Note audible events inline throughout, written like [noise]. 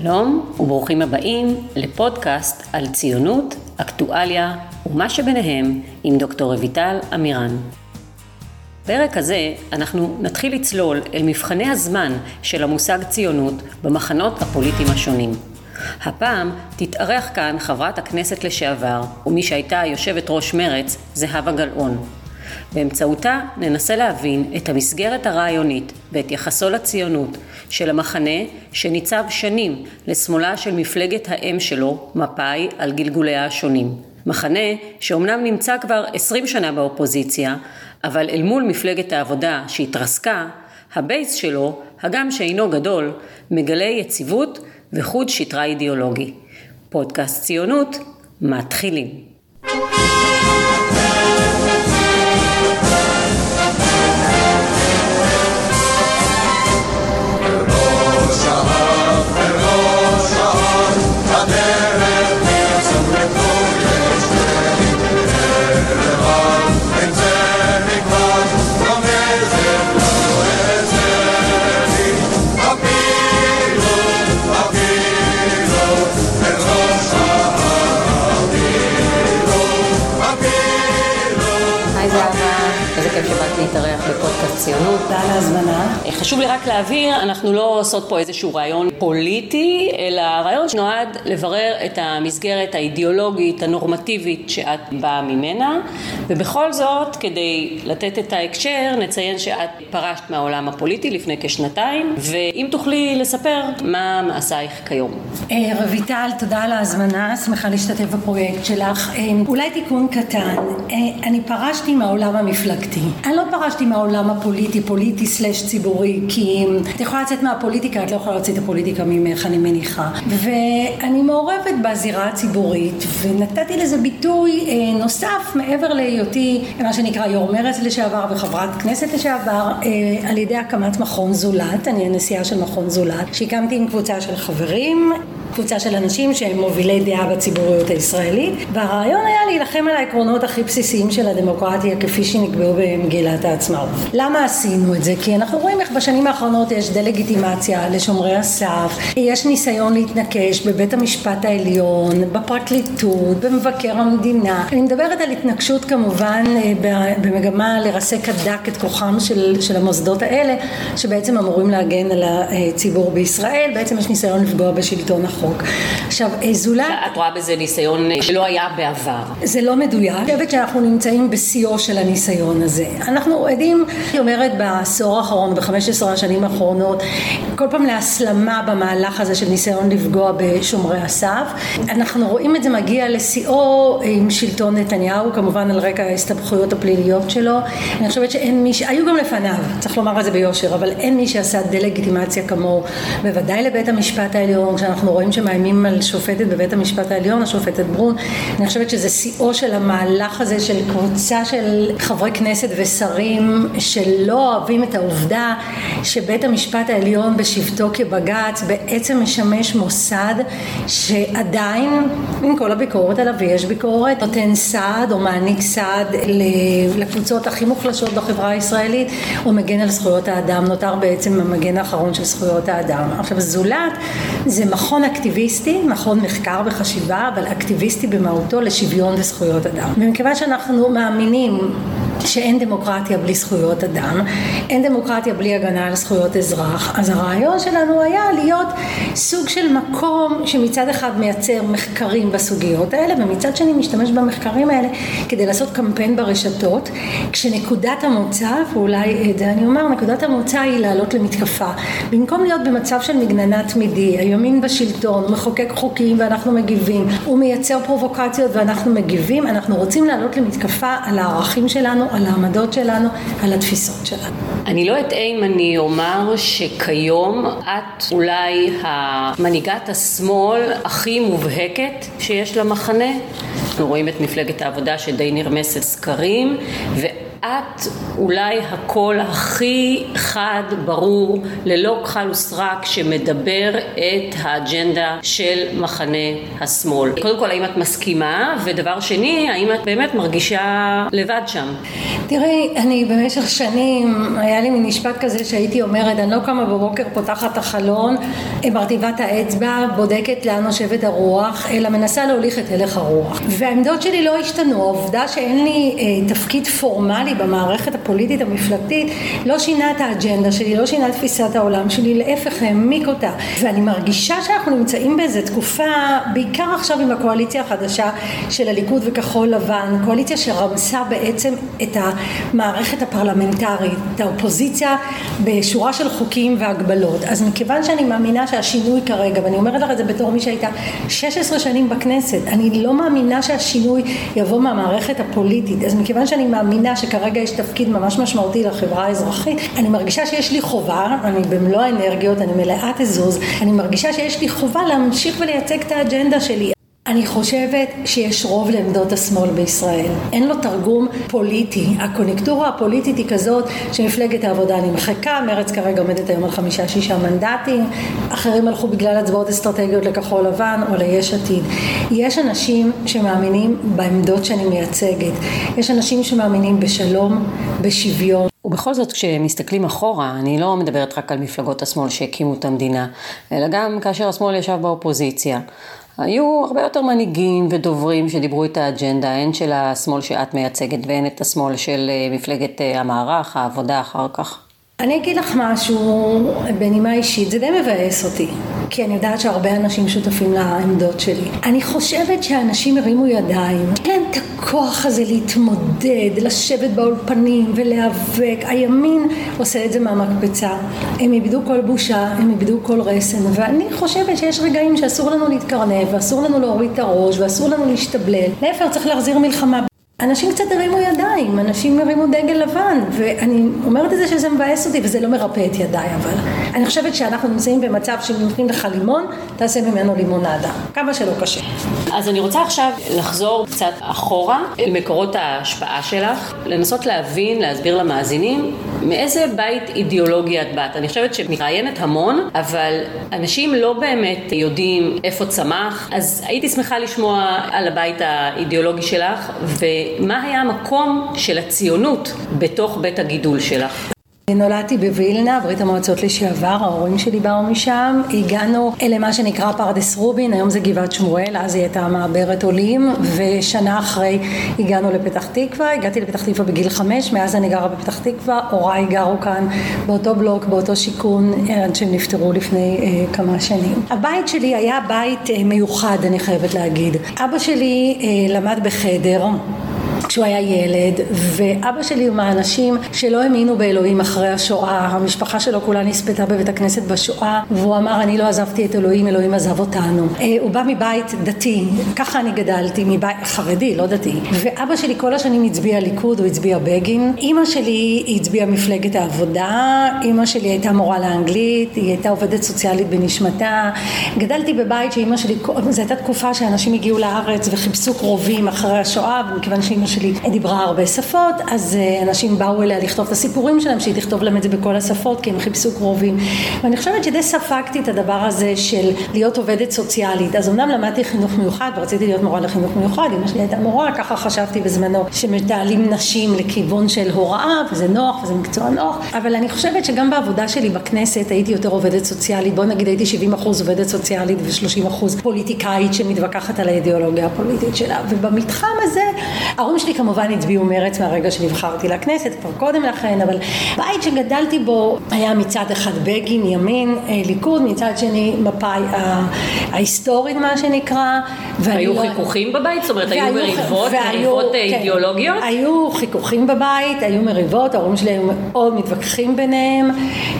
שלום וברוכים הבאים לפודקאסט על ציונות, אקטואליה ומה שביניהם עם דוקטור רויטל אמירן. בפרק הזה אנחנו נתחיל לצלול אל מבחני הזמן של המושג ציונות במחנות הפוליטיים השונים. הפעם תתארח כאן חברת הכנסת לשעבר ומי שהייתה יושבת ראש מרץ, זהבה גלאון. באמצעותה ננסה להבין את המסגרת הרעיונית ואת יחסו לציונות של המחנה שניצב שנים לשמאלה של מפלגת האם שלו, מפא"י, על גלגוליה השונים. מחנה שאומנם נמצא כבר עשרים שנה באופוזיציה, אבל אל מול מפלגת העבודה שהתרסקה, הבייס שלו, הגם שאינו גדול, מגלה יציבות וחוט שדרה אידיאולוגי. פודקאסט ציונות, מתחילים. הציונות. תודה על ההזמנה. חשוב לי רק להבהיר, אנחנו לא עושות פה איזשהו רעיון פוליטי, אלא רעיון שנועד לברר את המסגרת האידיאולוגית, הנורמטיבית שאת באה ממנה, ובכל זאת, כדי לתת את ההקשר, נציין שאת פרשת מהעולם הפוליטי לפני כשנתיים, ואם תוכלי לספר מה מעשייך כיום. אה, רויטל, תודה על ההזמנה, שמחה להשתתף בפרויקט שלך. אה, אולי תיקון קטן, אה, אני פרשתי מהעולם המפלגתי. אני לא פרשתי מהעולם הפוליטי, פוליטי סלש ציבורי, כי את יכולה לצאת מהפוליטיקה, את לא יכולה להוציא את הפוליטיקה ממך, אני מניחה. ואני מעורבת בזירה הציבורית, ונתתי לזה ביטוי אה, נוסף מעבר להיותי מה שנקרא יו"ר מרצ לשעבר וחברת כנסת לשעבר, אה, על ידי הקמת מכון זולת, אני הנשיאה של מכון זולת, שהקמתי עם קבוצה של חברים. קבוצה של אנשים שהם מובילי דעה בציבוריות הישראלית והרעיון היה להילחם על העקרונות הכי בסיסיים של הדמוקרטיה כפי שנקבעו במגילת העצמאות. למה עשינו את זה? כי אנחנו רואים איך בשנים האחרונות יש דה-לגיטימציה לשומרי הסף, יש ניסיון להתנקש בבית המשפט העליון, בפרקליטות, במבקר המדינה. אני מדברת על התנגשות כמובן אה, במגמה לרסק עד דק את כוחם של, של המוסדות האלה שבעצם אמורים להגן על הציבור בישראל, בעצם יש ניסיון לפגוע בשלטון החוק. החוק. עכשיו, זולת... את רואה בזה ניסיון שלא היה בעבר. זה לא מדויק. אני חושבת שאנחנו נמצאים בשיאו של הניסיון הזה. אנחנו עדים, היא אומרת, בעשור האחרון, ב-15 השנים האחרונות, כל פעם להסלמה במהלך הזה של ניסיון לפגוע בשומרי הסף. אנחנו רואים את זה מגיע לשיאו עם שלטון נתניהו, כמובן על רקע ההסתבכויות הפליליות שלו. אני חושבת שאין מי ש... היו גם לפניו, צריך לומר את זה ביושר, אבל אין מי שעשה דה-לגיטימציה כמוהו, בוודאי לבית המשפט העליון, כשאנחנו רואים שמאיימים על שופטת בבית המשפט העליון, השופטת ברון. אני חושבת שזה שיאו של המהלך הזה של קבוצה של חברי כנסת ושרים שלא אוהבים את העובדה שבית המשפט העליון בשבתו כבג"ץ בעצם משמש מוסד שעדיין, עם כל הביקורת עליו, ויש ביקורת, נותן סעד או מעניק סעד לקבוצות הכי מוחלשות בחברה הישראלית, הוא מגן על זכויות האדם, נותר בעצם המגן האחרון של זכויות האדם. עכשיו זולת זה מכון אקטיביסטי, מכון מחקר וחשיבה, אבל אקטיביסטי במהותו לשוויון וזכויות אדם. ומכיוון שאנחנו מאמינים שאין דמוקרטיה בלי זכויות אדם, אין דמוקרטיה בלי הגנה על זכויות אזרח, אז הרעיון שלנו היה להיות סוג של מקום שמצד אחד מייצר מחקרים בסוגיות האלה ומצד שני משתמש במחקרים האלה כדי לעשות קמפיין ברשתות, כשנקודת המוצא, ואולי את זה אני אומר, נקודת המוצא היא לעלות למתקפה. במקום להיות במצב של מגננה תמידי, הימין בשלטון, מחוקק חוקים ואנחנו מגיבים, הוא מייצר פרובוקציות ואנחנו מגיבים, אנחנו רוצים לעלות למתקפה על הערכים שלנו, על העמדות שלנו, על התפיסות שלנו. אני לא אטעה אם אני אומר שכיום את אולי המנהיגת השמאל הכי מובהקת שיש למחנה. אנחנו רואים את מפלגת העבודה שדי נרמסת סקרים, ו... את אולי הקול הכי חד, ברור, ללא כחל וסרק, שמדבר את האג'נדה של מחנה השמאל. קודם כל, האם את מסכימה? ודבר שני, האם את באמת מרגישה לבד שם? תראי, אני במשך שנים, היה לי מין משפט כזה שהייתי אומרת, אני לא קמה בבוקר, פותחת את החלון, מרטיבה את האצבע, בודקת לאן נושבת הרוח, אלא מנסה להוליך את הלך הרוח. והעמדות שלי לא השתנו, העובדה שאין לי אה, תפקיד פורמלי במערכת הפוליטית המפלגתית, לא שינה את האג'נדה שלי, לא שינה את תפיסת העולם שלי, להפך העמיק אותה. ואני מרגישה שאנחנו נמצאים באיזו תקופה, בעיקר עכשיו עם הקואליציה החדשה של הליכוד וכחול לבן, קואליציה שרמסה בעצם את המערכת הפרלמנטרית, את האופוזיציה בשורה של חוקים והגבלות. אז מכיוון שאני מאמינה שהשינוי כרגע, ואני אומרת לך את זה בתור מי שהייתה 16 שנים בכנסת, אני לא מאמינה שהשינוי יבוא מהמערכת הפוליטית, אז מכיוון שאני מאמינה שכרגע יש תפקיד ממש משמעותי לחברה האזרחית, אני מרגישה שיש לי חובה, אני במלוא האנרגיות, אני מלאת עזוז, אני מרגישה שיש לי חובה להמשיך ולייצג את האג'נדה שלי. אני חושבת שיש רוב לעמדות השמאל בישראל. אין לו תרגום פוליטי. הקונקטורה הפוליטית היא כזאת שמפלגת העבודה נמחקה, מרצ כרגע עומדת היום על חמישה-שישה מנדטים, אחרים הלכו בגלל הצבעות אסטרטגיות לכחול לבן או ליש עתיד. יש אנשים שמאמינים בעמדות שאני מייצגת. יש אנשים שמאמינים בשלום, בשוויון. ובכל זאת כשמסתכלים אחורה, אני לא מדברת רק על מפלגות השמאל שהקימו את המדינה, אלא גם כאשר השמאל ישב באופוזיציה. היו הרבה יותר מנהיגים ודוברים שדיברו את האג'נדה, הן של השמאל שאת מייצגת והן את השמאל של אה, מפלגת אה, המערך, העבודה אחר כך. אני אגיד לך משהו בנימה אישית, זה די מבאס אותי, כי אני יודעת שהרבה אנשים שותפים לעמדות שלי. אני חושבת שאנשים הרימו ידיים, אין את הכוח הזה להתמודד, לשבת באולפנים ולהיאבק. הימין עושה את זה מהמקפצה. הם איבדו כל בושה, הם איבדו כל רסן, ואני חושבת שיש רגעים שאסור לנו להתקרנב, ואסור לנו להוריד את הראש, ואסור לנו להשתבלל. להפך, צריך להחזיר מלחמה. אנשים קצת הרימו ידיים, אנשים הרימו דגל לבן, ואני אומרת את זה שזה מבאס אותי וזה לא מרפא את ידיי, אבל אני חושבת שאנחנו נמצאים במצב שנותנים לך לימון, תעשה ממנו לימונדה, כמה שלא קשה. אז אני רוצה עכשיו לחזור קצת אחורה אל מקורות ההשפעה שלך, לנסות להבין, להסביר למאזינים, מאיזה בית אידיאולוגי את באת. אני חושבת שמראיינת המון, אבל אנשים לא באמת יודעים איפה צמח, אז הייתי שמחה לשמוע על הבית האידיאולוגי שלך, ו... מה היה המקום של הציונות בתוך בית הגידול שלך? נולדתי בווילנה, ברית המועצות לשעבר, ההורים שלי באו משם, הגענו למה שנקרא פרדס רובין, היום זה גבעת שמואל, אז היא הייתה מעברת עולים, ושנה אחרי הגענו לפתח תקווה, הגעתי לפתח תקווה בגיל חמש, מאז אני גרה בפתח תקווה, הוריי גרו כאן באותו בלוק, באותו שיכון, עד שהם נפטרו לפני אה, כמה שנים. הבית שלי היה בית אה, מיוחד, אני חייבת להגיד. אבא שלי אה, למד בחדר, כשהוא היה ילד, ואבא שלי הוא מהאנשים שלא האמינו באלוהים אחרי השואה, המשפחה שלו כולה נספתה בבית הכנסת בשואה, והוא אמר אני לא עזבתי את אלוהים, אלוהים עזב אותנו. אה, הוא בא מבית דתי, ככה אני גדלתי, מבית חרדי, לא דתי, ואבא שלי כל השנים הצביע ליכוד, הוא הצביע בגין, אימא שלי הצביעה מפלגת העבודה, אימא שלי הייתה מורה לאנגלית, היא הייתה עובדת סוציאלית בנשמתה, גדלתי בבית שאימא שלי, זו הייתה תקופה שאנשים הגיעו לארץ וחיפשו קרובים אחרי השואה, ומכיוון שאימא שלי דיברה הרבה שפות, אז אה, אנשים באו אליה לכתוב את הסיפורים שלהם, שהיא תכתוב להם את זה בכל השפות, כי הם חיפשו קרובים. ואני חושבת שדי ספגתי את הדבר הזה של להיות עובדת סוציאלית. אז אמנם למדתי חינוך מיוחד, ורציתי להיות מורה לחינוך מיוחד, אמא שלי הייתה מורה, ככה חשבתי בזמנו, שמתעלים נשים לכיוון של הוראה, וזה נוח, וזה מקצוע נוח, אבל אני חושבת שגם בעבודה שלי בכנסת הייתי יותר עובדת סוציאלית, בוא נגיד הייתי 70 אחוז עובדת סוציאלית ו-30 אחוז פוליטיקאית שמתווכחת על האידיאולוגיה הפוליטית שלה. ובמתחם הזה, ההורים שלי כמובן הצביעו מרץ מהרגע שנבחרתי לכנסת, כבר קודם לכן, אבל בית שגדלתי בו היה מצד אחד בגין, ימין, אה, ליכוד, מצד שני מפא"י ההיסטורית מה שנקרא. היו לא... חיכוכים בבית? זאת אומרת, היו מריבות, והיו, מריבות אה, כן, אידיאולוגיות? היו חיכוכים בבית, היו מריבות, ההורים שלי היו מאוד מתווכחים ביניהם,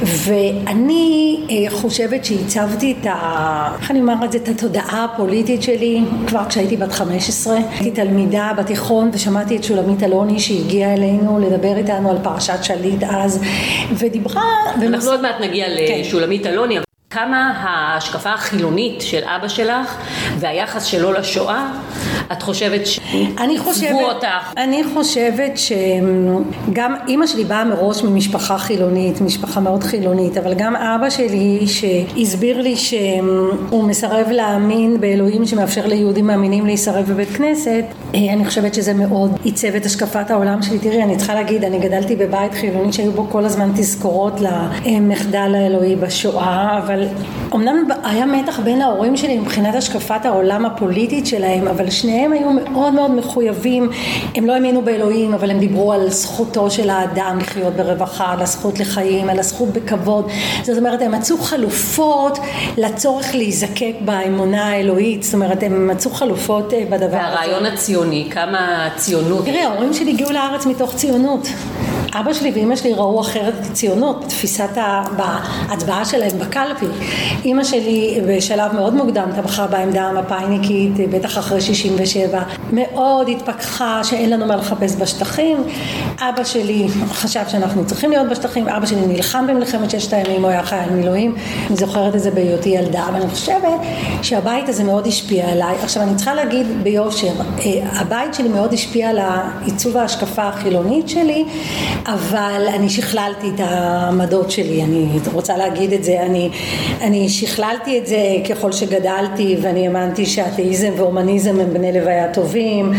ואני אה, חושבת שהצבתי את ה... איך אני אומר את זה? את התודעה הפוליטית שלי כבר כשהייתי בת 15. הייתי תלמידה בתיכון ושמעתי שמעתי את שולמית אלוני שהגיעה אלינו לדבר איתנו על פרשת שליט אז, ודיברה... אנחנו עוד מעט נגיע כן. לשולמית אלוני. כמה ההשקפה החילונית של אבא שלך והיחס שלו לשואה את חושבת שעיצבו אותך? אני חושבת שגם אימא שלי באה מראש ממשפחה חילונית, משפחה מאוד חילונית, אבל גם אבא שלי שהסביר לי שהוא מסרב להאמין באלוהים שמאפשר ליהודים מאמינים להישרף בבית כנסת, אני חושבת שזה מאוד עיצב את השקפת העולם שלי. תראי, אני צריכה להגיד, אני גדלתי בבית חילוני שהיו בו כל הזמן תזכורות למחדל האלוהי בשואה, אבל אמנם היה מתח בין ההורים שלי מבחינת השקפת העולם הפוליטית שלהם, אבל שניהם היו מאוד מאוד מחויבים, הם לא האמינו באלוהים, אבל הם דיברו על זכותו של האדם לחיות ברווחה, על הזכות לחיים, על הזכות בכבוד. זאת אומרת, הם מצאו חלופות לצורך להיזקק באמונה האלוהית, זאת אומרת, הם מצאו חלופות אה, בדבר הזה. והרעיון הציוני, כמה ציונות? תראי, ההורים שלי הגיעו לארץ מתוך ציונות. אבא שלי ואימא שלי ראו אחרת ציונות בתפיסת ההצבעה שלהם בקלפי. אימא שלי בשלב מאוד מוקדם תמכה בעמדה המפא"יניקית, בטח אחרי 67, מאוד התפכחה שאין לנו מה לחפש בשטחים. אבא שלי חשב שאנחנו צריכים להיות בשטחים, אבא שלי נלחם במלחמת ששת הימים, הוא היה חייל מילואים, אני זוכרת את זה בהיותי ילדה, אבל אני חושבת שהבית הזה מאוד השפיע עליי. עכשיו אני צריכה להגיד ביושר, אה, הבית שלי מאוד השפיע על עיצוב ההשקפה החילונית שלי, אבל אני שכללתי את העמדות שלי, אני רוצה להגיד את זה, אני, אני שכללתי את זה ככל שגדלתי ואני האמנתי שאתאיזם והומניזם הם בני לוויה טובים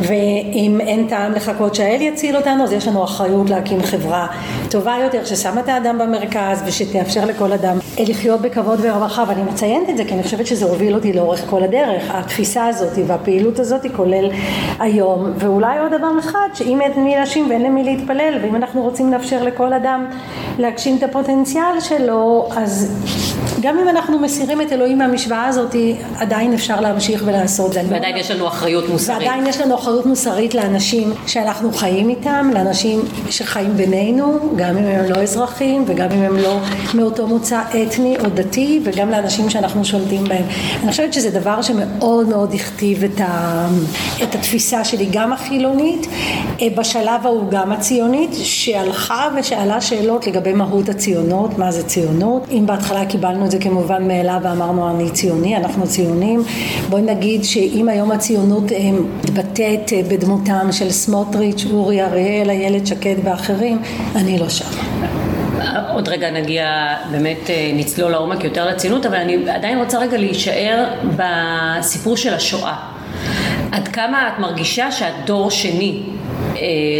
ואם אין טעם לחכות שהאל יציל אותנו אז יש לנו אחריות להקים חברה טובה יותר ששמה את האדם במרכז ושתאפשר לכל אדם לחיות בכבוד ורווחה ואני מציינת את זה כי אני חושבת שזה הוביל אותי לאורך כל הדרך. התפיסה הזאת והפעילות הזאת כולל היום ואולי עוד דבר אחד שאם אין מי להאשים ואין למי להתפלל ואם אנחנו רוצים לאפשר לכל אדם להגשים את הפוטנציאל שלו אז גם אם אנחנו מסירים את אלוהים מהמשוואה הזאת עדיין אפשר להמשיך ולעשות זה. ועדיין יש לנו אחריות מוסרית. ועדיין יש לנו אחריות מוסרית לאנשים שאנחנו חיים איתם, לאנשים שחיים בינינו, גם אם הם לא אזרחים וגם אם הם לא מאותו מוצא אתני או דתי וגם לאנשים שאנחנו שולטים בהם. אני חושבת שזה דבר שמאוד מאוד הכתיב את, ה, את התפיסה שלי, גם החילונית, אה, בשלב ההוא גם הציונית, שהלכה ושאלה שאלות לגבי מהות הציונות, מה זה ציונות. אם בהתחלה קיבלנו את זה כמובן מאליו ואמרנו אני ציוני, אנחנו ציונים, בואי נגיד שאם היום הציונות אה, מתבטאת אה, בדמותם של סמוטריץ', אורי אריאל, איילת שקד ואחרים, אני לא שם. עוד רגע נגיע, באמת אה, נצלול לעומק יותר לציונות, אבל אני עדיין רוצה רגע להישאר בסיפור של השואה. עד כמה את מרגישה שאת דור שני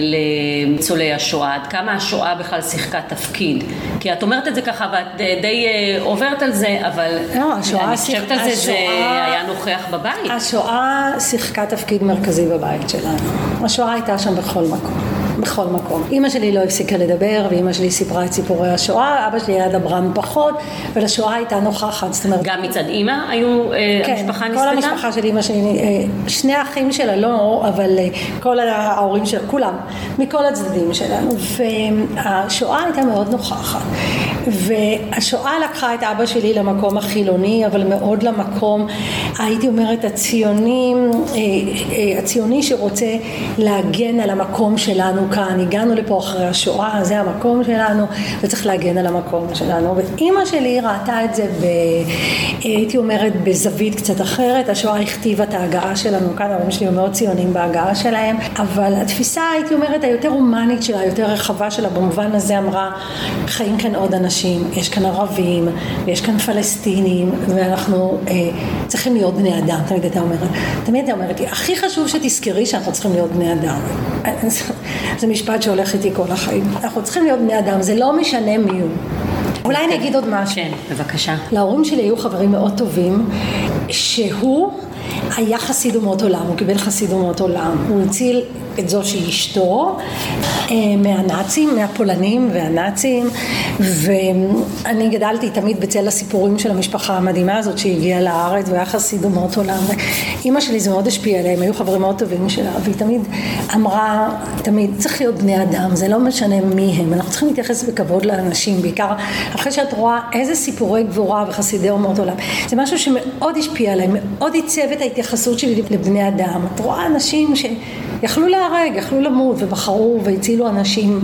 לניצולי השואה, עד כמה השואה בכלל שיחקה תפקיד. כי את אומרת את זה ככה ואת די אה, עוברת על זה, אבל לא, השואה אני חושבת על זה, זה היה נוכח בבית. השואה שיחקה תפקיד מרכזי בבית שלנו. השואה הייתה שם בכל מקום. בכל מקום. אימא שלי לא הפסיקה לדבר, ואימא שלי סיפרה את סיפורי השואה, אבא שלי היה דברן פחות, ולשואה הייתה נוכחת, זאת אומרת... גם מצד אימא היו, אה, כן, המשפחה נסתתה? כן, כל המשפחה של אימא שלי, אה, שני האחים שלה לא, אבל אה, כל ההורים שלה, כולם, מכל הצדדים שלנו, והשואה הייתה מאוד נוכחת. והשואה לקחה את אבא שלי למקום החילוני, אבל מאוד למקום, הייתי אומרת, הציוני, הציוני שרוצה להגן על המקום שלנו כאן, הגענו לפה אחרי השואה, זה המקום שלנו, וצריך להגן על המקום שלנו. ואימא שלי ראתה את זה, ב, הייתי אומרת, בזווית קצת אחרת. השואה הכתיבה את ההגעה שלנו כאן, ההורים שלי מאוד ציונים בהגעה שלהם, אבל התפיסה, הייתי אומרת, היותר הומנית שלה, היותר רחבה שלה, במובן הזה אמרה, חיים כאן עוד אנשים, יש כאן ערבים, ויש כאן פלסטינים, ואנחנו אה, צריכים להיות בני אדם, תמיד הייתה אומרת. תמיד הייתה אומרת הכי חשוב שתזכרי שאנחנו צריכים להיות בני אדם. [laughs] זה משפט שהולך איתי כל החיים. אנחנו צריכים להיות בני אדם, זה לא משנה מי הוא. אולי אני אגיד עוד משהו. כן, בבקשה. להורים שלי היו חברים מאוד טובים, שהוא היה חסיד אומות עולם, הוא קיבל חסיד אומות עולם. הוא הציל את זו שהיא אשתו אה, מהנאצים, מהפולנים והנאצים, ואני גדלתי תמיד בצל הסיפורים של המשפחה המדהימה הזאת שהגיעה לארץ והיה חסיד אומות עולם. אימא שלי זה מאוד השפיע עליהם, היו חברים מאוד טובים שלה, והיא תמיד אמרה, תמיד צריך להיות בני אדם, זה לא משנה מי הם, אנחנו צריכים להתייחס בכבוד לאנשים, בעיקר אחרי שאת רואה איזה סיפורי גבורה וחסידי אומות עולם. זה משהו שמאוד השפיע עליהם, מאוד עיצב את ההתייחסות שלי לבני אדם. את רואה אנשים שיכלו להיהרג, יכלו למות, ובחרו והצילו אנשים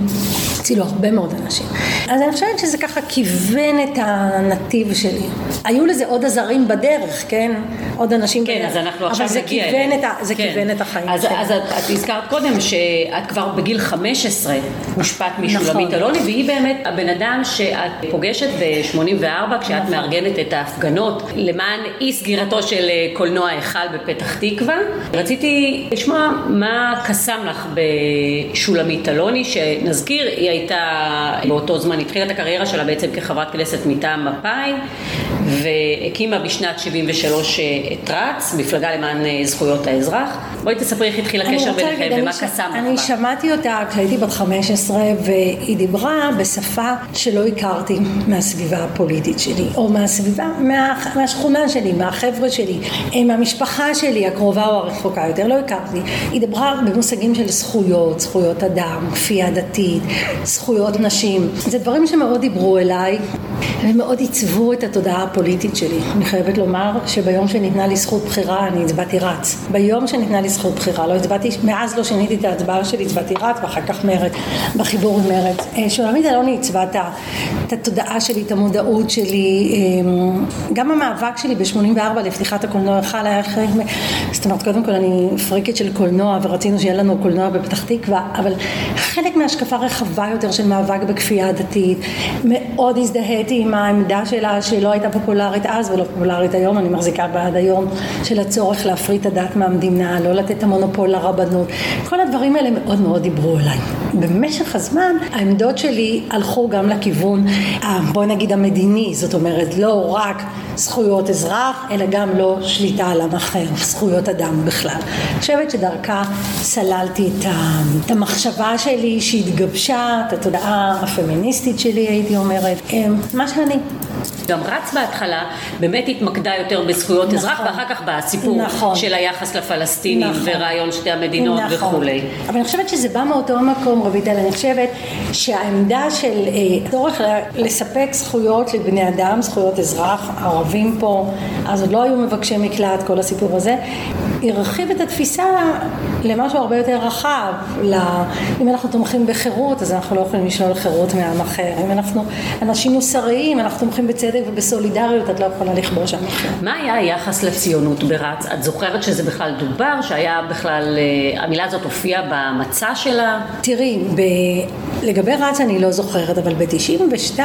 הצילו הרבה מאוד אנשים. אז אני חושבת שזה ככה כיוון את הנתיב שלי. היו לזה עוד עזרים בדרך, כן? עוד אנשים כן, בדרך. אז אנחנו עכשיו נגיע אבל זה כיוון, אליהם. את, זה כן. כיוון את החיים אז, שלי. אז את, את הזכרת קודם שאת כבר בגיל 15 הושפעת משולמית נכון. אלוני, והיא באמת הבן אדם שאת פוגשת ב-84 כשאת נכון. מארגנת את ההפגנות למען אי סגירתו של אה, קולנוע היכל בפתח תקווה. רציתי לשמוע מה קסם לך בשולמית אלוני, שנזכיר, היא הייתה באותו זמן, התחילה את הקריירה שלה בעצם כחברת כנסת מטעם מפא"י, והקימה בשנת 73 את רצ, מפלגה למען אה, זכויות האזרח. בואי תספרי איך התחיל הקשר ביניכם ומה ש- קסם אני בה. שמעתי אותה כשהייתי בת 15 והיא דיברה בשפה שלא הכרתי מהסביבה הפוליטית שלי או מהסביבה, מה, מהשכונה שלי, מהחבר'ה שלי, אה, מהמשפחה שלי הקרובה או הרחוקה יותר, לא הכרתי. היא דיברה במושגים של זכויות, זכויות אדם, כפייה דתית, זכויות נשים. זה דברים שמאוד דיברו אליי ומאוד עיצבו את התודעה הפוליטית שלי. אני חייבת לומר שביום שניתנה לי זכות בחירה אני הצבעתי רץ. ביום שניתנה לי זכות בחירה, לא הצבעתי, מאז לא שיניתי את ההצבעה שלי, הצבעתי רץ ואחר כך מרצ, בחיבור עם מרצ. אה, שולמית אלוני עיצבה את התודעה שלי, את המודעות שלי, אה, גם המאבק שלי ב-84 לפתיחת הקולנוע היכל היה חלק. זאת אומרת, קודם כל אני פריקית של קולנוע ורצינו שיהיה לנו קולנוע בפתח תקווה, אבל חלק מהשקפה רחבה יותר של מאבק בכפייה דתית, מאוד הזדהיתי עם העמדה שלה שלא הייתה פופולרית אז ולא פופולרית היום, אני מחזיקה בה עד היום, של הצורך להפריט את הדת מהמדינה, לא לתת את המונופול לרבנות, כל הדברים האלה מאוד מאוד דיברו אליי. במשך הזמן העמדות שלי הלכו גם לכיוון, ה- בוא נגיד המדיני, זאת אומרת לא רק זכויות אזרח, אלא גם לא שליטה על עם אחר, זכויות אדם בכלל. אני חושבת שדרכה סללתי את המחשבה שלי שהתגבשה, את התודעה הפמיניסטית שלי הייתי אומרת, אמ, מה שאני. גם רץ בהתחלה באמת התמקדה יותר בזכויות נכון. אזרח ואחר כך בסיפור נכון. של היחס לפלסטינים נכון. ורעיון שתי המדינות נכון. וכולי. אבל אני חושבת שזה בא מאותו המקום, רויטל, אני חושבת שהעמדה של אה, צורך ל- לספק זכויות לבני אדם, זכויות אזרח, ערבים פה, אז עוד לא היו מבקשי מקלט, כל הסיפור הזה, הרחיב את התפיסה למשהו הרבה יותר רחב. ל... אם אנחנו תומכים בחירות, אז אנחנו לא יכולים לשלול חירות מעם אחר. אם אנחנו אנשים מוסריים, אנחנו תומכים בצדק ובסולידריות, את לא יכולה לכבוש עם אחר. מה היה היחס לציונות ברץ? את זוכרת שזה בכלל דובר? שהיה בכלל, אה, המילה הזאת הופיעה במצע שלה? תראי, ב... לגבי רץ אני לא זוכרת, אבל ב-92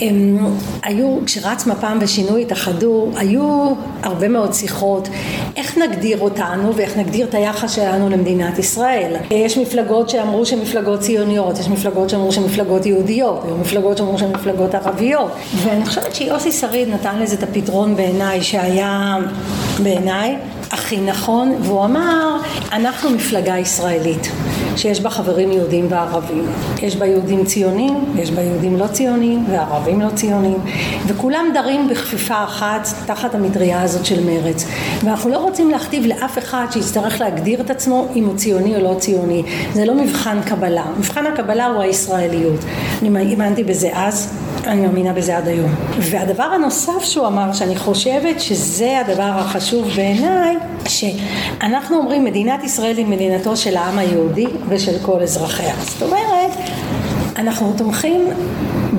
הם היו, כשרץ מפ"ם ושינוי התאחדו, היו הרבה מאוד שיחות איך נגדיר אותנו ואיך נגדיר את היחס שלנו למדינת ישראל. יש מפלגות שאמרו שהן מפלגות ציוניות, יש מפלגות שאמרו שהן מפלגות יהודיות, היו מפלגות שאמרו שהן מפלגות ערביות, ואני חושבת שיוסי שריד נתן לזה את הפתרון בעיניי, שהיה בעיניי הכי נכון, והוא אמר, אנחנו מפלגה ישראלית. שיש בה חברים יהודים וערבים. יש בה יהודים ציונים, יש בה יהודים לא ציונים וערבים לא ציונים, וכולם דרים בכפיפה אחת תחת המטריה הזאת של מרץ. ואנחנו לא רוצים להכתיב לאף אחד שיצטרך להגדיר את עצמו אם הוא ציוני או לא ציוני. זה לא מבחן קבלה. מבחן הקבלה הוא הישראליות. אני האמנתי בזה אז, אני מאמינה בזה עד היום. והדבר הנוסף שהוא אמר, שאני חושבת שזה הדבר החשוב בעיניי, שאנחנו אומרים מדינת ישראל היא מדינתו של העם היהודי ושל כל אזרחיה. זאת אומרת, אנחנו תומכים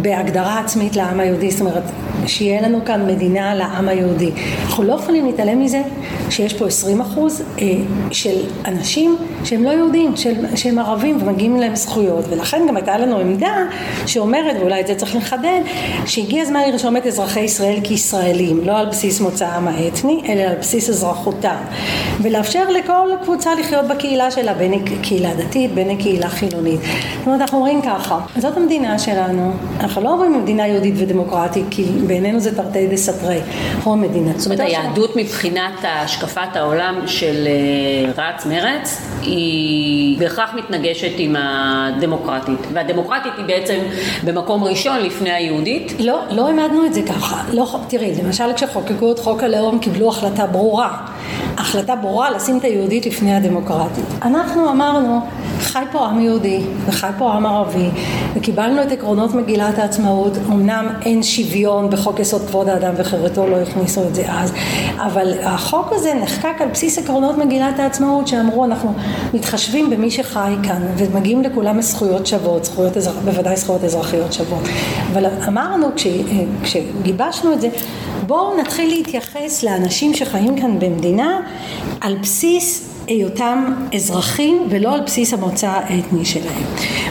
בהגדרה עצמית לעם היהודי, זאת אומרת, שיהיה לנו כאן מדינה לעם היהודי. אנחנו לא יכולים להתעלם מזה שיש פה 20 אחוז אה, של אנשים שהם לא יהודים, של, שהם ערבים ומגיעים להם זכויות, ולכן גם הייתה לנו עמדה שאומרת, ואולי את זה צריך לחדד, שהגיע הזמן לרשום את אזרחי ישראל כישראלים, לא על בסיס מוצאם האתני, אלא על בסיס אזרחותם, ולאפשר לכל קבוצה לחיות בקהילה שלה, בין קהילה דתית, בין קהילה חילונית. זאת אומרת, אנחנו אומרים ככה, זאת המדינה שלנו, אנחנו לא אומרים מדינה יהודית ודמוקרטית, כי בעינינו זה תרתי דה סתרי, או מדינה. זאת אומרת, היהדות מבחינת השקפת העולם של אה, רץ מרץ, היא בהכרח מתנגשת עם הדמוקרטית. והדמוקרטית היא בעצם במקום ראשון לפני היהודית. לא, לא העמדנו את זה ככה. לא, תראי, למשל כשחוקקו את חוק הלאום קיבלו החלטה ברורה. החלטה ברורה לשים את היהודית לפני הדמוקרטית. אנחנו אמרנו, חי פה עם יהודי וחי פה עם ערבי וקיבלנו את עקרונות מגילת העצמאות, אמנם אין שוויון בחוק יסוד כבוד האדם וחירותו, לא הכניסו את זה אז, אבל החוק הזה נחקק על בסיס עקרונות מגילת העצמאות שאמרו אנחנו מתחשבים במי שחי כאן ומגיעים לכולם זכויות שוות, זכויות אזרח, בוודאי זכויות אזרחיות שוות, אבל אמרנו כש, כשגיבשנו את זה בואו נתחיל להתייחס לאנשים שחיים כאן במדינה על בסיס היותם אזרחים ולא על בסיס המוצא האתני שלהם.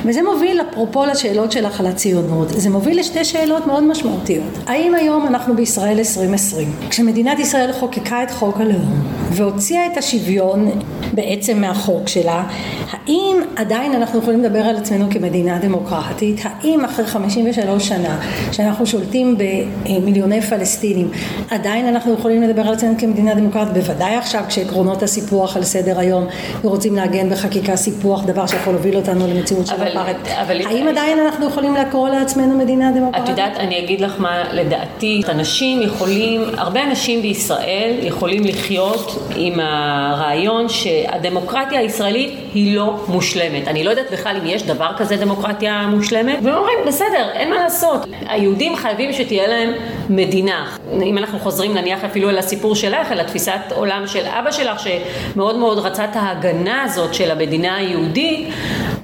וזה מוביל אפרופו לשאלות שלך על הציונות, זה מוביל לשתי שאלות מאוד משמעותיות. האם היום אנחנו בישראל 2020, כשמדינת ישראל חוקקה את חוק הלאום והוציאה את השוויון בעצם מהחוק שלה, האם עדיין אנחנו יכולים לדבר על עצמנו כמדינה דמוקרטית? האם אחרי 53 שנה שאנחנו שולטים במיליוני פלסטינים, עדיין אנחנו יכולים לדבר על עצמנו כמדינה דמוקרטית? בוודאי עכשיו כשעקרונות הסיפוח על סדר היום ורוצים לעגן בחקיקה סיפוח, דבר שיכול להוביל אותנו למציאות של הפרט. האם עדיין אנחנו יכולים לקרוא לעצמנו מדינה דמוקרטית? את יודעת, אני אגיד לך מה לדעתי, אנשים יכולים, הרבה אנשים בישראל יכולים לחיות עם הרעיון שהדמוקרטיה הישראלית היא לא מושלמת. אני לא יודעת בכלל אם יש דבר כזה דמוקרטיה מושלמת, והם אומרים, בסדר, אין מה לעשות. היהודים חייבים שתהיה להם מדינה. אם אנחנו חוזרים נניח אפילו אל הסיפור שלך, אל התפיסת עולם של אבא שלך, שמאוד מאוד רצה את ההגנה הזאת של המדינה היהודית,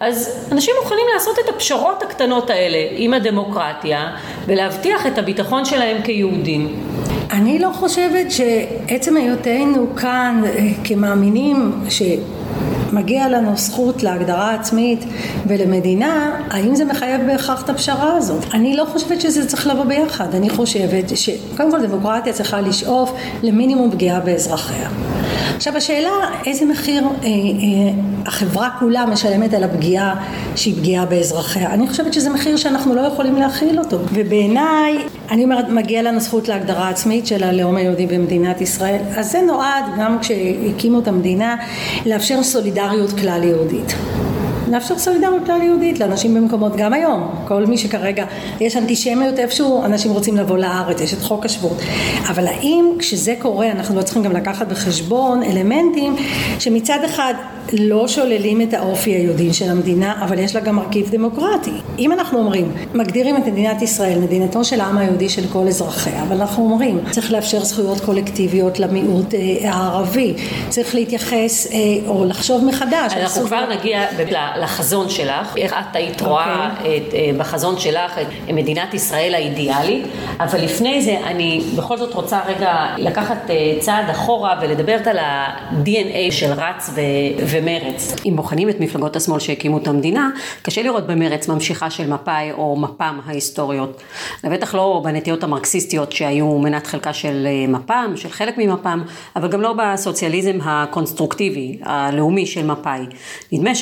אז אנשים מוכנים לעשות את הפשרות הקטנות האלה עם הדמוקרטיה ולהבטיח את הביטחון שלהם כיהודים. אני לא חושבת שעצם היותנו כאן אה, כמאמינים ש... מגיע לנו זכות להגדרה עצמית ולמדינה, האם זה מחייב בהכרח את הפשרה הזאת? אני לא חושבת שזה צריך לבוא ביחד, אני חושבת שקודם כל דמוקרטיה צריכה לשאוף למינימום פגיעה באזרחיה. עכשיו השאלה איזה מחיר אה, אה, החברה כולה משלמת על הפגיעה שהיא פגיעה באזרחיה. אני חושבת שזה מחיר שאנחנו לא יכולים להכיל אותו. ובעיניי, אני אומרת, מגיע לנו זכות להגדרה עצמית של הלאום היהודי במדינת ישראל. אז זה נועד, גם כשהקימו את המדינה, לאפשר סולידריות כלל יהודית. לאפשר סולידריות כלל יהודית לאנשים במקומות, גם היום, כל מי שכרגע, יש אנטישמיות איפשהו, אנשים רוצים לבוא לארץ, יש את חוק השבות, אבל האם כשזה קורה אנחנו לא צריכים גם לקחת בחשבון אלמנטים שמצד אחד לא שוללים את האופי היהודי של המדינה, אבל יש לה גם מרכיב דמוקרטי. אם אנחנו אומרים, מגדירים את מדינת ישראל, מדינתו של העם היהודי של כל אזרחיה, אבל אנחנו אומרים, צריך לאפשר זכויות קולקטיביות למיעוט אה, הערבי, צריך להתייחס אה, או לחשוב מחדש. אנחנו כבר נגיע לחזון שלך, איך את היית רואה okay. אוקיי. את, אה, בחזון שלך את מדינת ישראל האידיאלית, אבל לפני זה אני בכל זאת רוצה רגע לקחת אה, צעד אחורה ולדבר על ה-DNA של רץ ו... ומרץ. אם בוחנים את מפלגות השמאל שהקימו את המדינה, קשה לראות במרץ ממשיכה של מפא"י או מפ"ם ההיסטוריות. לבטח לא בנטיות המרקסיסטיות שהיו מנת חלקה של אה, מפ"ם, של חלק ממפ"ם, אבל גם לא בסוציאליזם הקונסטרוקטיבי, הלאומי של מפא"י. נדמה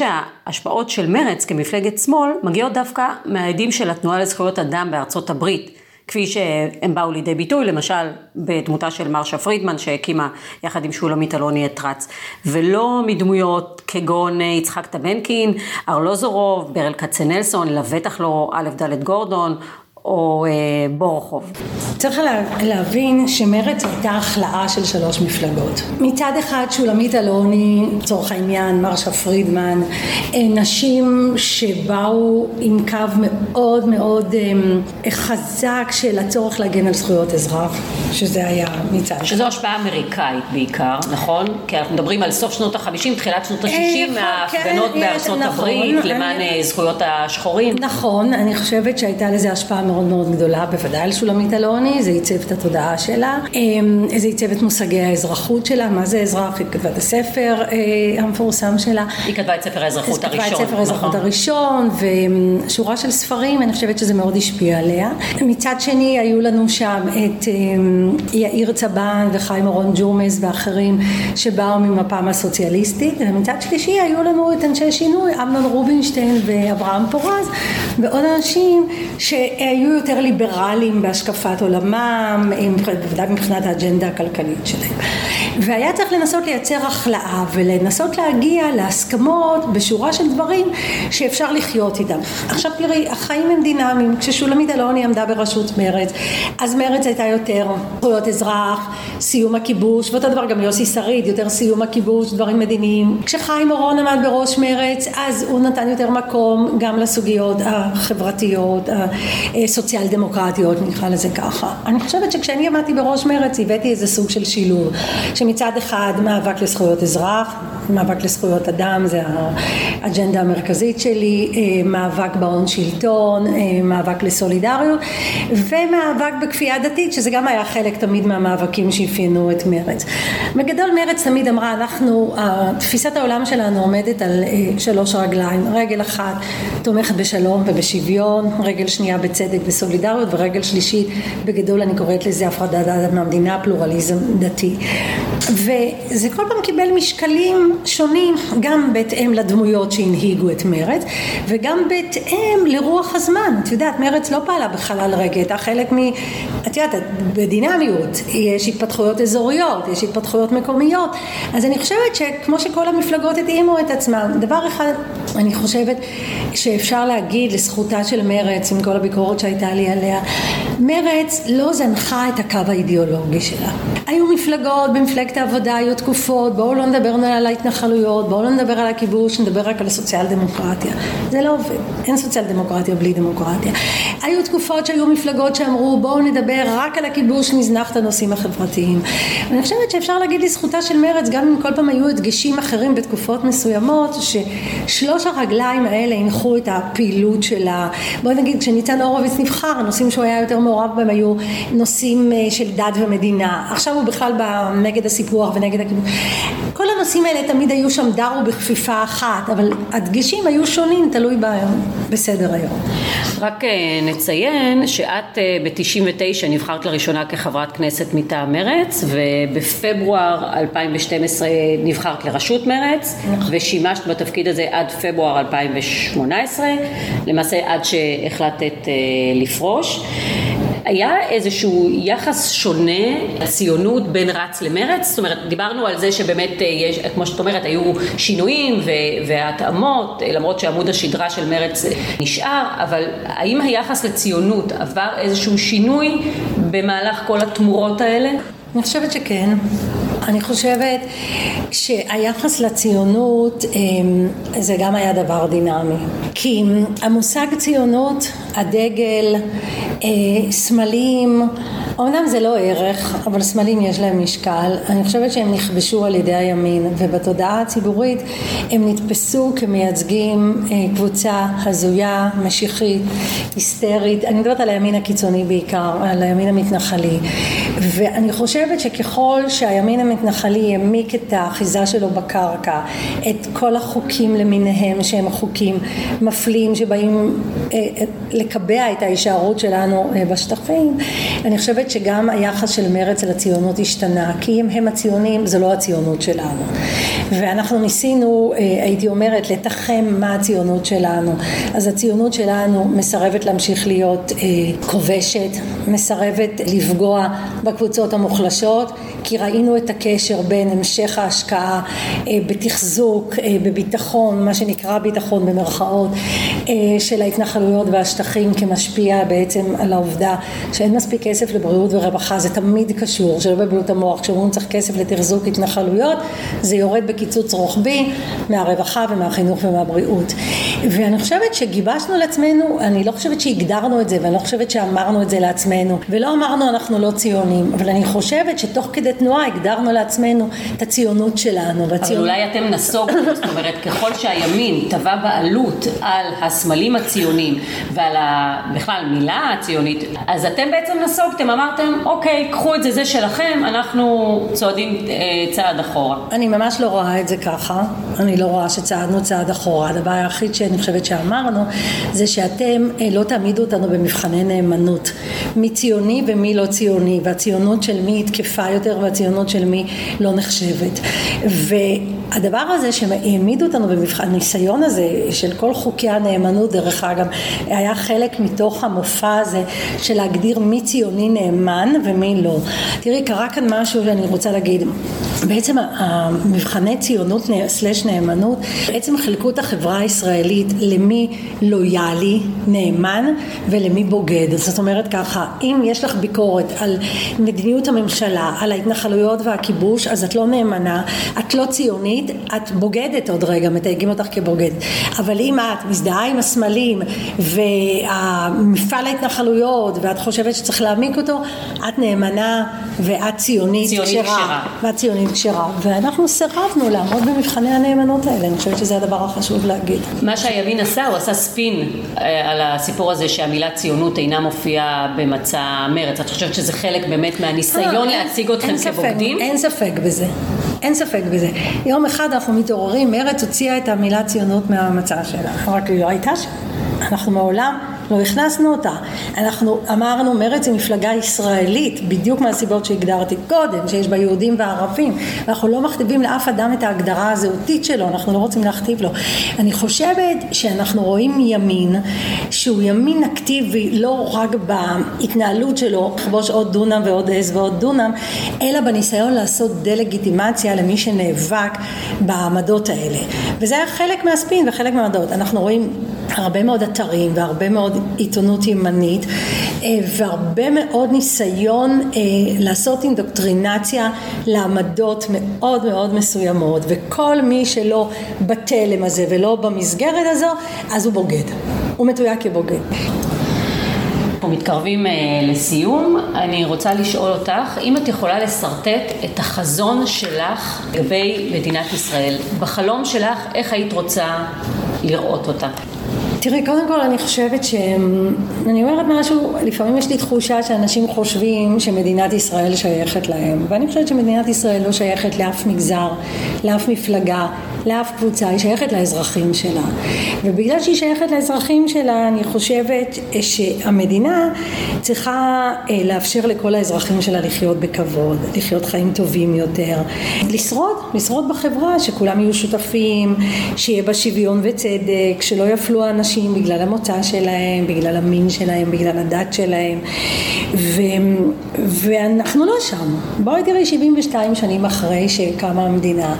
שההשפעות של מרץ כמפלגת שמאל מגיעות דווקא מההדים של התנועה לזכויות אדם בארצות הברית. כפי שהם באו לידי ביטוי, למשל בדמותה של מרשה פרידמן שהקימה יחד עם שולמית אלוני את רץ, ולא מדמויות כגון יצחק טבנקין, ארלוזורוב, ברל כצנלסון, לבטח לא א' ד' גורדון או אה, בורחוב. צריך לה, להבין שמרצ הייתה החלאה של שלוש מפלגות. מצד אחד שולמית אלוני, לצורך העניין, מרשה פרידמן, אה, נשים שבאו עם קו מאוד מאוד אה, חזק של הצורך להגן על זכויות אזרח, שזה היה מצד שזו השפעה אמריקאית בעיקר, נכון? כי אנחנו מדברים על סוף שנות החמישים, תחילת שנות השישים, נכון, מההפגנות כן, בארצות נכון, הברית למען אני... זכויות השחורים. נכון, אני חושבת שהייתה לזה השפעה מאוד מאוד מאוד גדולה, בוודאי על שולמית אלוני, זה עיצב את התודעה שלה, אמ, זה עיצב את מושגי האזרחות שלה, מה זה אזרח, היא כתבה את הספר אה, המפורסם שלה. היא כתבה את ספר האזרחות הראשון. היא כתבה את ספר האזרחות נכון. הראשון, ושורה של ספרים, אני חושבת שזה מאוד השפיע עליה. מצד שני, היו לנו שם את אמ, יאיר צבן וחיים אורון ג'ומס ואחרים שבאו ממפ"ם הסוציאליסטית, ומצד שלישי היו לנו את אנשי שינוי, אמנון רובינשטיין ואברהם פורז, ועוד אנשים שהיו היו יותר ליברליים בהשקפת עולמם, בוודאי מבחינת האג'נדה הכלכלית שלהם. והיה צריך לנסות לייצר החלאה ולנסות להגיע להסכמות בשורה של דברים שאפשר לחיות איתם. עכשיו תראי, החיים הם דינמיים. כששולמית אלוני עמדה בראשות מרצ, אז מרצ הייתה יותר זכויות אזרח, סיום הכיבוש, ואותו דבר גם יוסי שריד, יותר סיום הכיבוש, דברים מדיניים. כשחיים אורון עמד בראש מרצ, אז הוא נתן יותר מקום גם לסוגיות החברתיות, הסוציאל דמוקרטיות, נקרא לזה ככה. אני חושבת שכשאני עמדתי בראש מרצ הבאתי איזה סוג של שילוב. שמצד אחד מאבק לזכויות אזרח, מאבק לזכויות אדם זה האג'נדה המרכזית שלי, אה, מאבק בהון שלטון, אה, מאבק לסולידריות ומאבק בכפייה דתית שזה גם היה חלק תמיד מהמאבקים שאפיינו את מרץ. בגדול מרץ תמיד אמרה אנחנו, תפיסת העולם שלנו עומדת על אה, שלוש רגליים, רגל אחת תומכת בשלום ובשוויון, רגל שנייה בצדק וסולידריות ורגל שלישית בגדול אני קוראת לזה הפרדת דת מהמדינה, פלורליזם דתי. וזה כל פעם קיבל משקלים שונים גם בהתאם לדמויות שהנהיגו את מרץ וגם בהתאם לרוח הזמן את יודעת מרץ לא פעלה בחלל ריק הייתה חלק מ... את יודעת בדינמיות יש התפתחויות אזוריות יש התפתחויות מקומיות אז אני חושבת שכמו שכל המפלגות התאימו את עצמם דבר אחד אני חושבת שאפשר להגיד לזכותה של מרץ עם כל הביקורת שהייתה לי עליה. מרץ לא זנחה את הקו האידיאולוגי שלה. היו מפלגות במפלגת העבודה היו תקופות בואו לא נדבר על ההתנחלויות בואו לא נדבר על הכיבוש נדבר רק על הסוציאל דמוקרטיה זה לא עובד. אין סוציאל דמוקרטיה בלי דמוקרטיה. היו תקופות שהיו מפלגות שאמרו בואו נדבר רק על הכיבוש נזנח את הנושאים החברתיים. אני חושבת שאפשר להגיד לזכותה של מרץ גם אם כל פעם היו הדגשים אחרים בתקופות מסוימות ששלוש הרגליים האלה הנחו את הפעילות שלה. בואי נגיד כשניצן הורוביץ נבחר הנושאים שהוא היה יותר מעורב בהם היו נושאים אה, של דת ומדינה. עכשיו הוא בכלל נגד הסיפוח ונגד הכיבוש כל הנושאים האלה תמיד היו שם דרו בכפיפה אחת אבל הדגשים היו שונים תלוי בסדר היום. רק אה, נציין שאת אה, ב-99 נבחרת לראשונה כחברת כנסת מטעם מרץ ובפברואר 2012 נבחרת לראשות מרץ נכון. ושימשת בתפקיד הזה עד פברואר 2018 למעשה עד שהחלטת לפרוש היה איזשהו יחס שונה לציונות בין רץ למרץ? זאת אומרת, דיברנו על זה שבאמת אה, יש, כמו שאת אומרת, היו שינויים והתאמות, אה, למרות שעמוד השדרה של מרץ אה, נשאר, אבל האם היחס לציונות עבר איזשהו שינוי במהלך כל התמורות האלה? אני חושבת שכן. אני חושבת שהיחס לציונות אמ, זה גם היה דבר דינמי. כי המושג ציונות, הדגל, סמלים, אמנם זה לא ערך, אבל סמלים יש להם משקל. אני חושבת שהם נכבשו על ידי הימין, ובתודעה הציבורית הם נתפסו כמייצגים אה, קבוצה הזויה, משיחית, היסטרית. אני מדברת על הימין הקיצוני בעיקר, על הימין המתנחלי. ואני חושבת שככל שהימין המתנחלי העמיק את האחיזה שלו בקרקע, את כל החוקים למיניהם שהם חוקים מפלים שבאים אה, אה, לקבע את ההישארות שלנו בשטחים, אני חושבת שגם היחס של מרץ הציונות השתנה, כי אם הם הציונים זה לא הציונות שלנו. ואנחנו ניסינו, אה, הייתי אומרת, לתחם מה הציונות שלנו. אז הציונות שלנו מסרבת להמשיך להיות אה, כובשת, מסרבת לפגוע בקבוצות המוחלשות, כי ראינו את הקשר בין המשך ההשקעה אה, בתחזוק, בביטחון, מה שנקרא ביטחון במרכאות, של ההתנחלויות והשטחים כמשפיע בעצם על העובדה שאין מספיק כסף לבריאות בריאות ורווחה זה תמיד קשור, שלא בבריאות המוח, כשאומרים צריך כסף לתחזוק התנחלויות זה יורד בקיצוץ רוחבי מהרווחה ומהחינוך ומהבריאות. ואני חושבת שגיבשנו לעצמנו, אני לא חושבת שהגדרנו את זה ואני לא חושבת שאמרנו את זה לעצמנו ולא אמרנו אנחנו לא ציונים אבל אני חושבת שתוך כדי תנועה הגדרנו לעצמנו את הציונות שלנו אבל אולי אתם נסוגתם, זאת אומרת ככל שהימין תבע בעלות על הסמלים הציונים ועל ה... בכלל מילה הציונית אז אתם בעצם נסוגתם אמרתם, אוקיי, קחו את זה, זה שלכם, אנחנו צועדים אה, צעד אחורה. אני ממש לא רואה את זה ככה, אני לא רואה שצעדנו צעד אחורה. הדבר היחיד שאני חושבת שאמרנו, זה שאתם אה, לא תעמידו אותנו במבחני נאמנות. מי ציוני ומי לא ציוני, והציונות של מי היא תקפה יותר והציונות של מי לא נחשבת. ו... הדבר הזה שהעמיד אותנו במבחן, הניסיון הזה של כל חוקי הנאמנות דרך אגב, היה חלק מתוך המופע הזה של להגדיר מי ציוני נאמן ומי לא. תראי, קרה כאן משהו שאני רוצה להגיד. בעצם המבחני ציונות סלש נאמנות בעצם חילקו את החברה הישראלית למי לויאלי, נאמן ולמי בוגד. זאת אומרת ככה, אם יש לך ביקורת על מדיניות הממשלה, על ההתנחלויות והכיבוש, אז את לא נאמנה, את לא ציונית, את בוגדת עוד רגע, מתייגים אותך כבוגדת. אבל אם את מזדהה עם הסמלים והמפעל ההתנחלויות ואת חושבת שצריך להעמיק אותו, את נאמנה ואת ציונית, כשרה. ואת ציונית כשרה. ואנחנו סירבנו לעמוד במבחני הנאמנות האלה, אני חושבת שזה הדבר החשוב להגיד. מה שהימין עשה, הוא עשה ספין אה, על הסיפור הזה שהמילה ציונות אינה מופיעה במצע מרץ. את חושבת שזה חלק באמת מהניסיון לא, להציג אתכם כבוגדים? אין ספק בזה. אין ספק בזה. יום אחד אנחנו מתעוררים, מרץ הוציאה את המילה ציונות מהמצע שלה, רק היא לא הייתה שם. אנחנו מעולם לא הכנסנו אותה. אנחנו אמרנו מרצ היא מפלגה ישראלית, בדיוק מהסיבות שהגדרתי קודם, שיש בה יהודים וערבים. אנחנו לא מכתיבים לאף אדם את ההגדרה הזהותית שלו, אנחנו לא רוצים להכתיב לו. אני חושבת שאנחנו רואים ימין שהוא ימין אקטיבי לא רק בהתנהלות שלו, לכבוש עוד דונם ועוד עז ועוד דונם, אלא בניסיון לעשות דה-לגיטימציה למי שנאבק בעמדות האלה. וזה היה חלק מהספין וחלק מהעמדות. אנחנו רואים הרבה מאוד אתרים והרבה מאוד עיתונות ימנית אה, והרבה מאוד ניסיון אה, לעשות אינדוקטרינציה לעמדות מאוד מאוד מסוימות וכל מי שלא בתלם הזה ולא במסגרת הזו אז הוא בוגד, הוא מתויג כבוגד. אנחנו מתקרבים uh, לסיום, אני רוצה לשאול אותך אם את יכולה לשרטט את החזון שלך לגבי מדינת ישראל. בחלום שלך, איך היית רוצה לראות אותה? תראי, קודם כל אני חושבת ש... אני אומרת משהו, לפעמים יש לי תחושה שאנשים חושבים שמדינת ישראל שייכת להם, ואני חושבת שמדינת ישראל לא שייכת לאף מגזר, לאף מפלגה, לאף קבוצה, היא שייכת לאזרחים שלה. ובגלל שהיא שייכת לאזרחים שלה, אני חושבת שהמדינה צריכה אה, לאפשר לכל האזרחים שלה לחיות בכבוד, לחיות חיים טובים יותר, לשרוד, לשרוד בחברה, שכולם יהיו שותפים, שיהיה בה שוויון וצדק, שלא יפלו אנשים בגלל המוצא שלהם, בגלל המין שלהם, בגלל הדת שלהם. ו... ואנחנו לא שם. בואי תראי 72 שנים אחרי שקמה המדינה,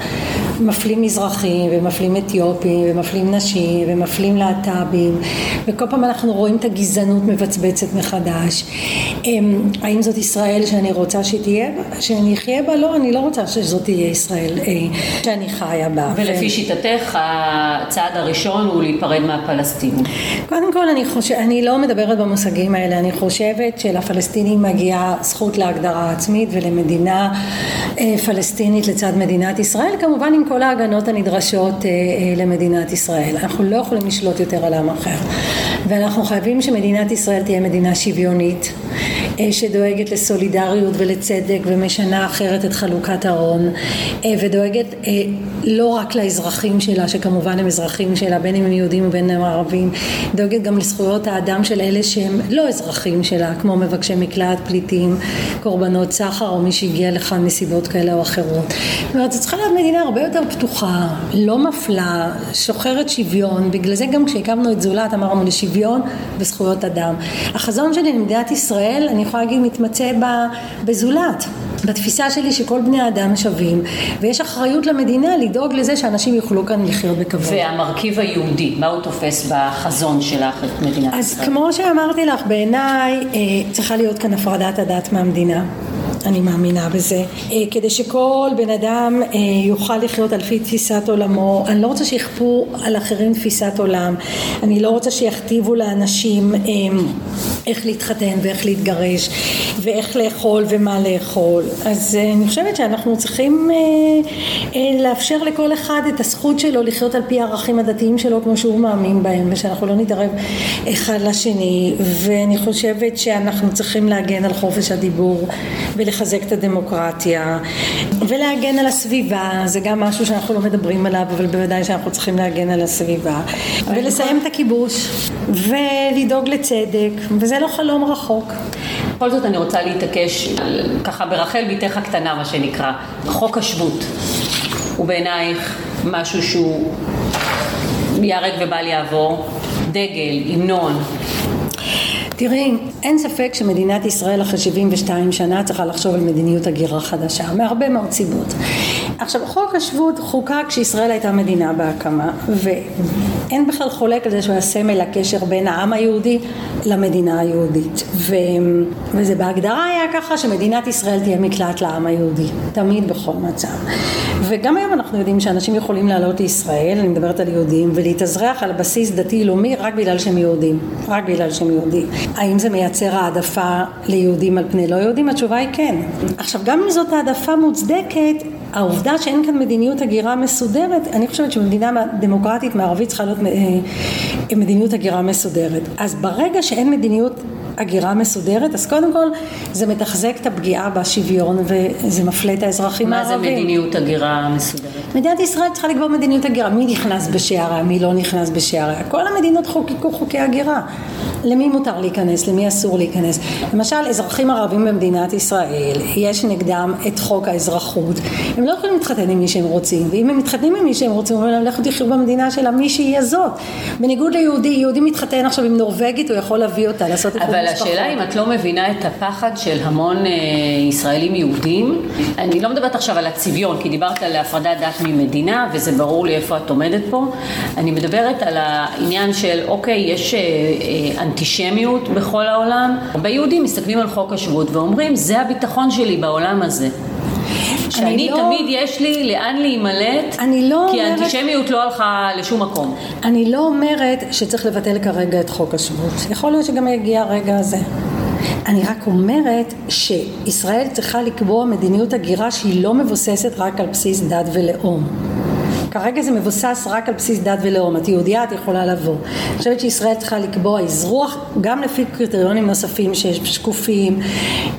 מפלים מזרחים ומפלים אתיופים ומפלים נשים ומפלים להט"בים וכל פעם אנחנו רואים את הגזענות מבצבצת מחדש. אמ, האם זאת ישראל שאני רוצה שתהיה בה? שאני אחיה בה? לא, אני לא רוצה שזאת תהיה ישראל אה, שאני חיה בה. ולפי שיטתך הצעד הראשון הוא להיפרד מהפלסטינים. קודם כל אני חושבת, אני לא מדברת במושגים האלה, אני חושבת שלפלסטינים מגיעה זכות להגדרה עצמית ולמדינה אה, פלסטינית לצד מדינת ישראל, כמובן עם כל ההגנות הנדרשות אה, אה, למדינת ישראל. אנחנו לא יכולים לשלוט יותר על עם אחר. ואנחנו חייבים שמדינת ישראל תהיה מדינה שוויונית, שדואגת לסולידריות ולצדק ומשנה אחרת את חלוקת ההון, ודואגת לא רק לאזרחים שלה, שכמובן הם אזרחים שלה, בין אם הם יהודים ובין אם הם דואגת גם לזכויות האדם של אלה שהם לא אזרחים שלה, כמו מבקשי מקלט, פליטים, קורבנות סחר או מי שהגיע לכאן מסיבות כאלה או אחרות. זאת אומרת, זו צריכה להיות מדינה הרבה יותר פתוחה, לא מפלה, שוחרת שוויון, בגלל זה גם כשהקמנו את זולת אמרנו לשוויון וזכויות אדם. החזון שלי למדינת ישראל, אני יכולה להגיד, מתמצא בזולת. בתפיסה שלי שכל בני האדם שווים ויש אחריות למדינה לדאוג לזה שאנשים יוכלו כאן לחיות בכבוד. והמרכיב היהודי, מה הוא תופס בחזון שלך את מדינת אז ישראל? אז כמו שאמרתי לך, בעיניי אה, צריכה להיות כאן הפרדת הדת מהמדינה. אני מאמינה בזה, אה, כדי שכל בן אדם אה, יוכל לחיות על פי תפיסת עולמו. אני לא רוצה שיכפו על אחרים תפיסת עולם, אני לא רוצה שיכתיבו לאנשים אה, איך להתחתן ואיך להתגרש ואיך לאכול ומה לאכול. אז אני חושבת שאנחנו צריכים לאפשר לכל אחד את הזכות שלו לחיות על פי הערכים הדתיים שלו כמו שהוא מאמין בהם ושאנחנו לא נתערב אחד לשני ואני חושבת שאנחנו צריכים להגן על חופש הדיבור ולחזק את הדמוקרטיה ולהגן על הסביבה זה גם משהו שאנחנו לא מדברים עליו אבל בוודאי שאנחנו צריכים להגן על הסביבה ולסיים את הכיבוש ולדאוג לצדק וזה לא חלום רחוק בכל זאת אני רוצה להתעקש ככה ברחל בתך הקטנה מה שנקרא חוק השבות הוא בעינייך משהו שהוא ייהרג ובל יעבור? דגל, המנון. תראי, אין ספק שמדינת ישראל אחרי 72 שנה צריכה לחשוב על מדיניות הגירה חדשה, מהרבה מאוד סיבות. עכשיו, חוק השבות חוקק כשישראל הייתה מדינה בהקמה, ואין בכלל חולק על זה שהוא היה סמל הקשר בין העם היהודי למדינה היהודית. ו... וזה בהגדרה היה ככה שמדינת ישראל תהיה מקלט לעם היהודי, תמיד בכל מצב. וגם היום אנחנו יודעים שאנשים יכולים לעלות לישראל, אני מדברת על יהודים, ולהתאזרח על בסיס דתי-לאומי רק בגלל שהם יהודים, רק בגלל שהם יהודים. האם זה מייצר העדפה ליהודים על פני לא יהודים? התשובה היא כן. עכשיו, גם אם זאת העדפה מוצדקת, העובדה שאין כאן מדיניות הגירה מסודרת, אני חושבת שמדינה דמוקרטית מערבית צריכה להיות אה, מדיניות הגירה מסודרת. אז ברגע שאין מדיניות הגירה מסודרת, אז קודם כל זה מתחזק את הפגיעה בשוויון וזה מפלה את האזרחים מה הערבים. מה זה מדיניות הגירה מסודרת? מדינת ישראל צריכה לקבוע מדיניות הגירה, מי נכנס בשעריה, מי לא נכנס בשעריה. כל המדינות חוקקו חוקי הגירה. למי מותר להיכנס, למי אסור להיכנס. למשל, אזרחים ערבים במדינת ישראל, יש נגדם את חוק האזרחות. הם לא יכולים להתחתן עם מי שהם רוצים, ואם הם מתחתנים עם מי שהם רוצים, אומרים להם לכו תחיו במדינה של מי שהיא הזאת. בניגוד ליהודי, יהודי מתחתן עכשיו עם נורבגית, הוא יכול להביא אותה, לעשות את אבל השאלה אם את לא מבינה את הפחד של המון אה, ישראלים יהודים, אני לא מדברת עכשיו על הצביון, כי דיברת על הפרדת דת ממדינה, וזה ברור לי איפה את עומדת פה. אני מדברת על העניין של, אוקיי, יש אה, אה, אנטישמיות בכל העולם. הרבה יהודים מסתכלים על חוק השבות ואומרים, זה הביטחון שלי בעולם הזה. שאני לא, תמיד יש לי לאן להימלט, לא כי אומרת, האנטישמיות לא הלכה לשום מקום. אני לא אומרת שצריך לבטל כרגע את חוק השבות. יכול להיות שגם יגיע הרגע הזה. אני רק אומרת שישראל צריכה לקבוע מדיניות הגירה שהיא לא מבוססת רק על בסיס דת ולאום. כרגע זה מבוסס רק על בסיס דת ולאום, את יהודייה את יכולה לבוא. אני חושבת שישראל צריכה לקבוע אזרוח גם לפי קריטריונים נוספים שיש שקופים,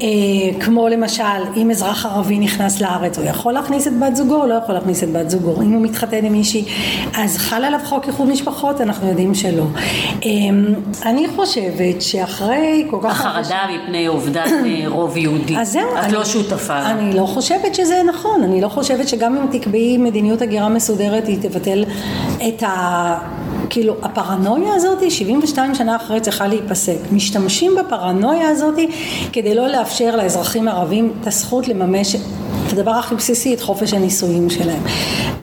אה, כמו למשל אם אזרח ערבי נכנס לארץ הוא יכול להכניס את בת זוגו או לא יכול להכניס את בת זוגו, אם הוא מתחתן עם מישהי אז חל עליו חוק איחוד משפחות, אנחנו יודעים שלא. אה, אני חושבת שאחרי כל כך... החרדה מפני אובדן אה, [coughs] רוב יהודי, אז זהו, את אני, לא שותפה. אני לא חושבת שזה נכון, אני לא חושבת שגם אם תקבעי מדיניות הגירה מסודרת מסודרת היא תבטל את ה... כאילו הפרנויה הזאת 72 שנה אחרי צריכה להיפסק. משתמשים בפרנויה הזאת כדי לא לאפשר לאזרחים הערבים את הזכות לממש את הדבר הכי בסיסי, את חופש הנישואים שלהם.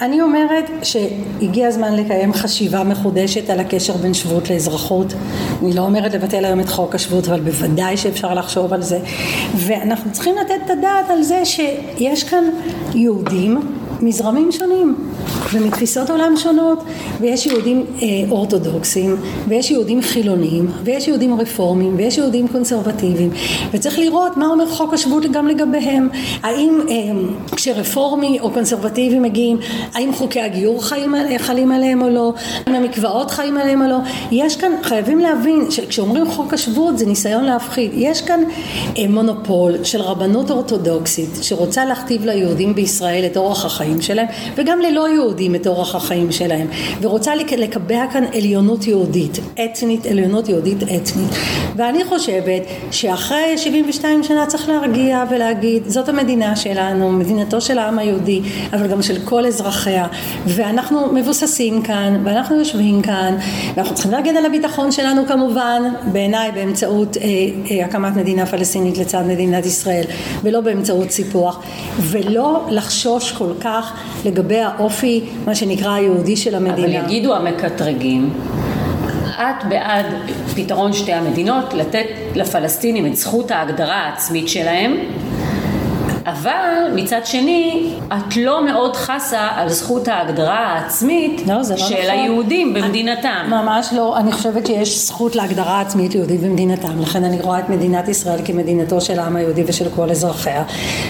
אני אומרת שהגיע הזמן לקיים חשיבה מחודשת על הקשר בין שבות לאזרחות. אני לא אומרת לבטל היום את חוק השבות, אבל בוודאי שאפשר לחשוב על זה. ואנחנו צריכים לתת את הדעת על זה שיש כאן יהודים מזרמים שונים ומתפיסות עולם שונות ויש יהודים אה, אורתודוקסים ויש יהודים חילונים ויש יהודים רפורמים ויש יהודים קונסרבטיביים וצריך לראות מה אומר חוק השבות גם לגביהם. האם אה, כשרפורמי או קונסרבטיבי מגיעים האם חוקי הגיור חיים, חלים עליהם או לא? האם המקוואות חיים עליהם או לא? יש כאן חייבים להבין שכשאומרים חוק השבות זה ניסיון להפחיד. יש כאן אה, מונופול של רבנות אורתודוקסית שרוצה להכתיב ליהודים בישראל את אורח החיים שלהם וגם ללא יהודים את אורח החיים שלהם. ורוצה לקבע כאן עליונות יהודית אתנית עליונות יהודית אתנית. ואני חושבת שאחרי 72 שנה צריך להרגיע ולהגיד זאת המדינה שלנו מדינתו של העם היהודי אבל גם של כל אזרחיה. ואנחנו מבוססים כאן ואנחנו יושבים כאן ואנחנו צריכים להגן על הביטחון שלנו כמובן בעיניי באמצעות אה, אה, הקמת מדינה פלסטינית לצד מדינת ישראל ולא באמצעות סיפוח. ולא לחשוש כל כך לגבי האופי מה שנקרא היהודי של המדינה. אבל יגידו המקטרגים את בעד פתרון שתי המדינות, לתת לפלסטינים את זכות ההגדרה העצמית שלהם אבל מצד שני, את לא מאוד חסה על זכות ההגדרה העצמית לא, לא של נכון. היהודים במדינתם. ממש לא, אני חושבת שיש זכות להגדרה עצמית יהודית במדינתם, לכן אני רואה את מדינת ישראל כמדינתו של העם היהודי ושל כל אזרחיה.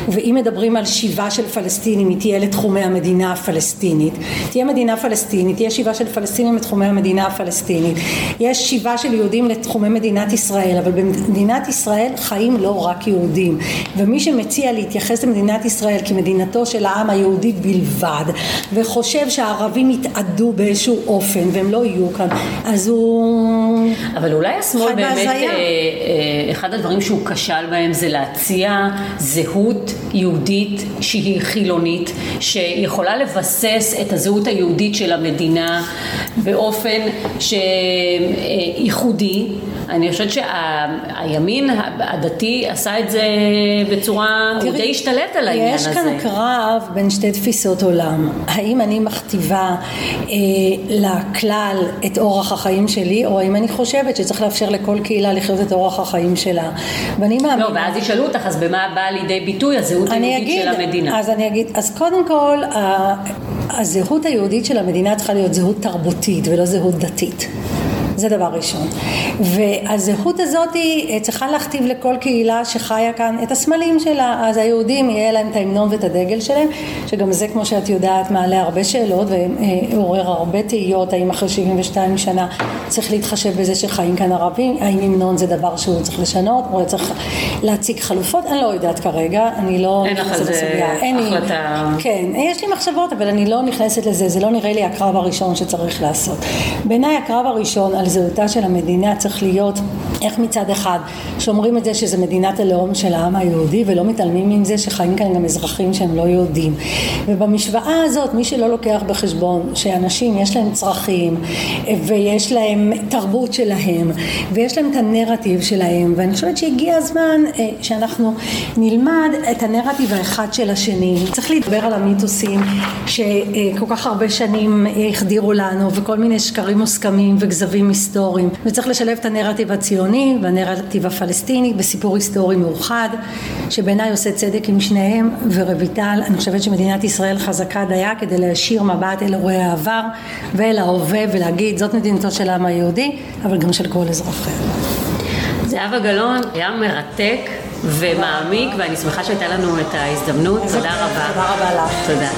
ואם מדברים על שיבה של פלסטינים, היא תהיה לתחומי המדינה הפלסטינית. תהיה מדינה פלסטינית, תהיה שיבה של פלסטינים לתחומי המדינה הפלסטינית. יש שיבה של יהודים לתחומי מדינת ישראל, אבל במדינת ישראל חיים לא רק יהודים. ומי שמציע להתייחס מתייחס למדינת ישראל כמדינתו של העם היהודי בלבד, וחושב שהערבים יתאדו באיזשהו אופן והם לא יהיו כאן, אז הוא... אבל אולי השמאל באמת, אה, אה, אחד הדברים שהוא כשל בהם זה להציע זהות יהודית שהיא חילונית, שיכולה לבסס את הזהות היהודית של המדינה באופן שייחודי. אני חושבת שהימין הדתי עשה את זה בצורה, תראי, הוא די השתלט על העניין הזה. יש כאן קרב בין שתי תפיסות עולם. האם אני מכתיבה אה, לכלל את אורח החיים שלי, או האם אני חושבת שצריך לאפשר לכל קהילה לחיות את אורח החיים שלה. ואני מאמינה... לא, ואז ישאלו אותך, אז במה באה לידי ביטוי הזהות היהודית של המדינה? אז אני אגיד, אז קודם כל, הזהות היהודית של המדינה צריכה להיות זהות תרבותית ולא זהות דתית. זה דבר ראשון. והזהות הזאת היא צריכה להכתיב לכל קהילה שחיה כאן את הסמלים שלה. אז היהודים יהיה להם את ההמנון ואת הדגל שלהם, שגם זה כמו שאת יודעת מעלה הרבה שאלות ועורר הרבה תהיות האם אחרי 72 שנה צריך להתחשב בזה שחיים כאן ערבים, האם המנון זה דבר שהוא צריך לשנות או צריך להציג חלופות, אני לא יודעת כרגע, אני לא נכנסת לסוגיה. אין לך החלטה. כן, יש לי מחשבות אבל אני לא נכנסת לזה, זה לא נראה לי הקרב הראשון שצריך לעשות. בעיניי הקרב הראשון על זהותה של המדינה צריך להיות איך מצד אחד שומרים את זה שזה מדינת הלאום של העם היהודי ולא מתעלמים עם זה שחיים כאן גם אזרחים שהם לא יהודים. ובמשוואה הזאת מי שלא לוקח בחשבון שאנשים יש להם צרכים ויש להם תרבות שלהם ויש להם את הנרטיב שלהם ואני חושבת שהגיע הזמן אה, שאנחנו נלמד את הנרטיב האחד של השני. צריך לדבר על המיתוסים שכל כך הרבה שנים החדירו לנו וכל מיני שקרים מוסכמים וכזבים היסטוריים. וצריך לשלב את הנרטיב הציוני והנרטיב הפלסטיני בסיפור היסטורי מאוחד שבעיניי עושה צדק עם שניהם ורויטל אני חושבת שמדינת ישראל חזקה דייה כדי להשאיר מבט אל אירועי העבר ואל ההווה ולהגיד זאת מדינתו של העם היהודי אבל גם של כל אזרחיה. זהבה גלאון היה מרתק ומעמיק ואני שמחה שהייתה לנו את ההזדמנות. תודה רבה. תודה רבה לך. תודה